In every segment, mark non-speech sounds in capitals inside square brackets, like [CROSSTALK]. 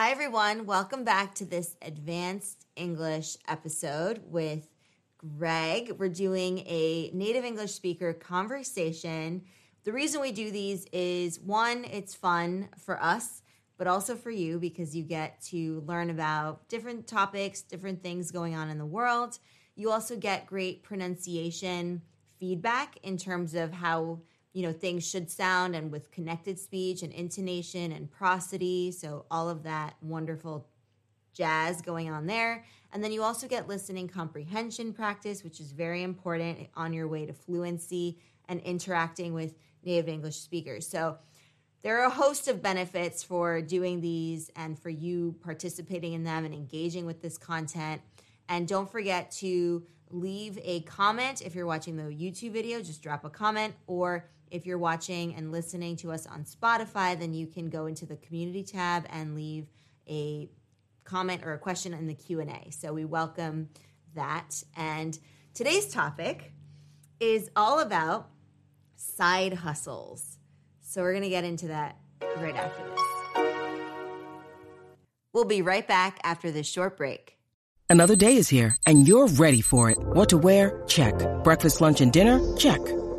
Hi, everyone. Welcome back to this advanced English episode with Greg. We're doing a native English speaker conversation. The reason we do these is one, it's fun for us, but also for you because you get to learn about different topics, different things going on in the world. You also get great pronunciation feedback in terms of how you know things should sound and with connected speech and intonation and prosody so all of that wonderful jazz going on there. And then you also get listening comprehension practice which is very important on your way to fluency and interacting with native english speakers. So there are a host of benefits for doing these and for you participating in them and engaging with this content. And don't forget to leave a comment. If you're watching the youtube video just drop a comment or if you're watching and listening to us on Spotify, then you can go into the community tab and leave a comment or a question in the Q&A. So we welcome that. And today's topic is all about side hustles. So we're going to get into that right after this. We'll be right back after this short break. Another day is here and you're ready for it. What to wear? Check. Breakfast, lunch, and dinner? Check.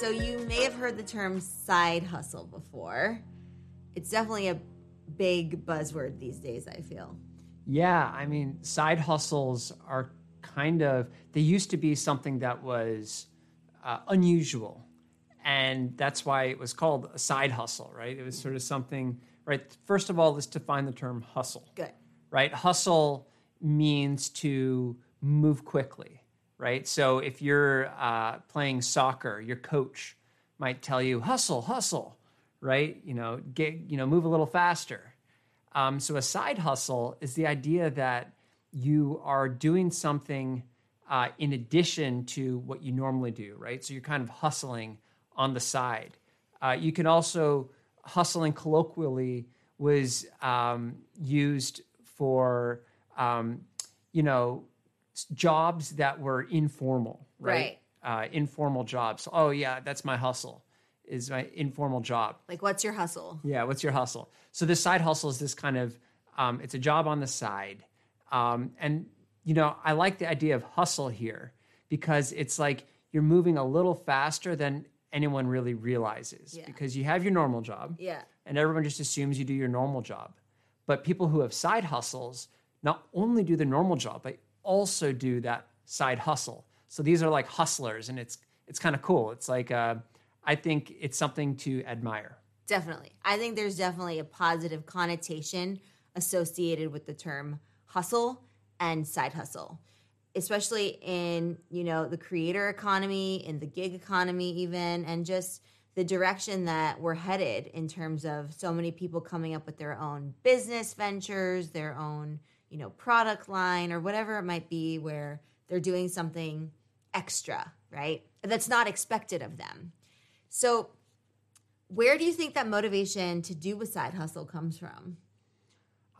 So you may have heard the term side hustle before. It's definitely a big buzzword these days, I feel. Yeah, I mean, side hustles are kind of, they used to be something that was uh, unusual. And that's why it was called a side hustle, right? It was sort of something, right? First of all, let's define the term hustle. Good. Right? Hustle means to move quickly, right? So if you're uh, playing soccer, your coach might tell you, hustle, hustle, right? You know, get, you know, move a little faster. Um, so a side hustle is the idea that you are doing something uh, in addition to what you normally do, right? So you're kind of hustling on the side. Uh, you can also hustling colloquially was um, used for um, you know jobs that were informal, right? Uh, informal jobs. Oh yeah, that's my hustle. Is my informal job. Like, what's your hustle? Yeah, what's your hustle? So this side hustle is this kind of um, it's a job on the side, um, and you know I like the idea of hustle here because it's like you're moving a little faster than anyone really realizes Yeah. because you have your normal job, Yeah. and everyone just assumes you do your normal job. But people who have side hustles not only do the normal job, but also do that side hustle. So these are like hustlers, and it's it's kind of cool. It's like uh, I think it's something to admire. Definitely. I think there's definitely a positive connotation associated with the term hustle and side hustle, especially in, you know, the creator economy, in the gig economy even, and just the direction that we're headed in terms of so many people coming up with their own business ventures, their own, you know, product line or whatever it might be where they're doing something extra, right? That's not expected of them. So, where do you think that motivation to do a side hustle comes from?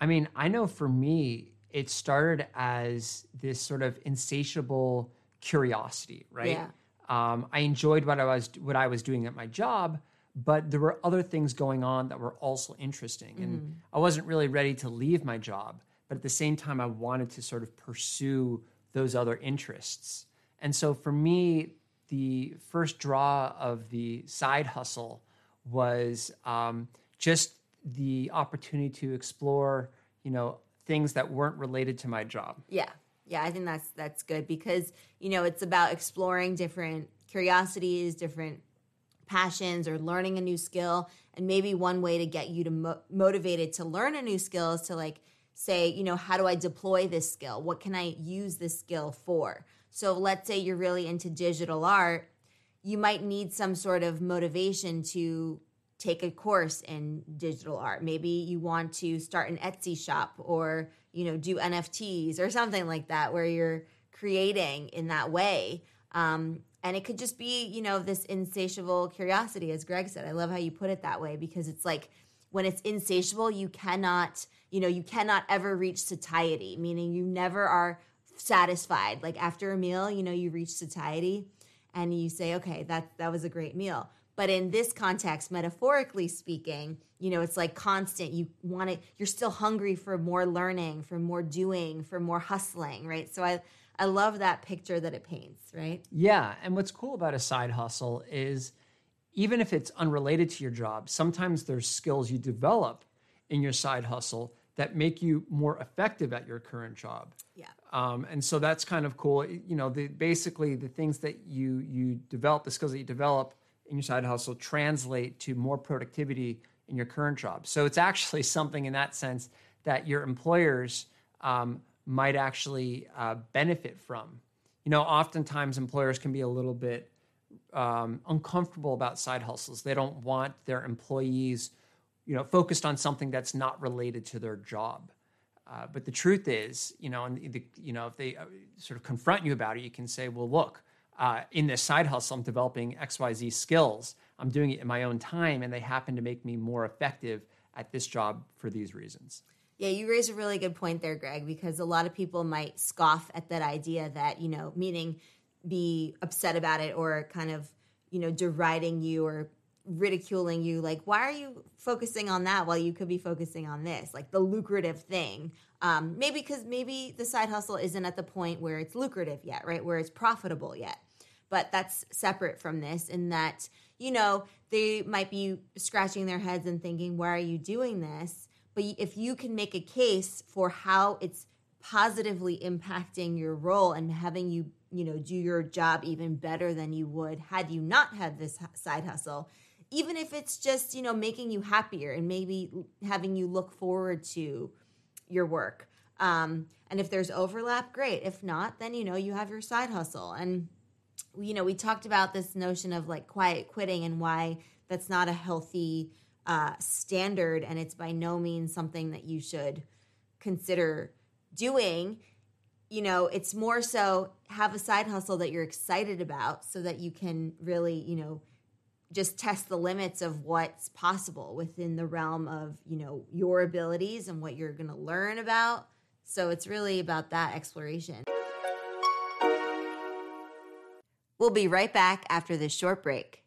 I mean, I know for me, it started as this sort of insatiable curiosity, right? Yeah. Um, I enjoyed what I was what I was doing at my job, but there were other things going on that were also interesting, and I wasn't really ready to leave my job. But at the same time, I wanted to sort of pursue those other interests. And so for me, the first draw of the side hustle was um, just the opportunity to explore, you know, things that weren't related to my job. Yeah. Yeah, I think that's that's good because, you know, it's about exploring different curiosities, different passions or learning a new skill and maybe one way to get you to mo- motivated to learn a new skill is to like say, you know, how do I deploy this skill? What can I use this skill for? So let's say you're really into digital art, you might need some sort of motivation to take a course in digital art. Maybe you want to start an Etsy shop or, you know, do NFTs or something like that where you're creating in that way. Um, and it could just be, you know, this insatiable curiosity, as Greg said. I love how you put it that way because it's like when it's insatiable, you cannot, you know, you cannot ever reach satiety, meaning you never are satisfied. Like after a meal, you know, you reach satiety and you say, okay, that that was a great meal. But in this context, metaphorically speaking, you know, it's like constant. You want to, you're still hungry for more learning, for more doing, for more hustling, right? So I, I love that picture that it paints, right? Yeah. And what's cool about a side hustle is even if it's unrelated to your job, sometimes there's skills you develop in your side hustle that make you more effective at your current job. Yeah. Um, and so that's kind of cool. You know, the, basically the things that you you develop, the skills that you develop in your side hustle, translate to more productivity in your current job. So it's actually [LAUGHS] something in that sense that your employers um, might actually uh, benefit from. You know, oftentimes employers can be a little bit um, uncomfortable about side hustles. They don't want their employees, you know, focused on something that's not related to their job. Uh, but the truth is, you know, and the, you know, if they uh, sort of confront you about it, you can say, well, look, uh, in this side hustle, I'm developing XYZ skills. I'm doing it in my own time, and they happen to make me more effective at this job for these reasons. Yeah, you raise a really good point there, Greg, because a lot of people might scoff at that idea that, you know, meaning be upset about it or kind of, you know, deriding you or ridiculing you like why are you focusing on that while you could be focusing on this? Like the lucrative thing. Um, maybe because maybe the side hustle isn't at the point where it's lucrative yet right? Where it's profitable yet. But that's separate from this in that you know they might be scratching their heads and thinking why are you doing this? But if you can make a case for how it's positively impacting your role and having you you know do your job even better than you would had you not had this side hustle even if it's just you know making you happier and maybe having you look forward to your work. Um, and if there's overlap great. If not then you know you have your side hustle. And you know we talked about this notion of like quiet quitting and why that's not a healthy uh, standard and it's by no means something that you should consider doing. You know it's more so have a side hustle that you're excited about so that you can really you know just test the limits of what's possible within the realm of you know your abilities and what you're going to learn about. So it's really about that exploration. We'll be right back after this short break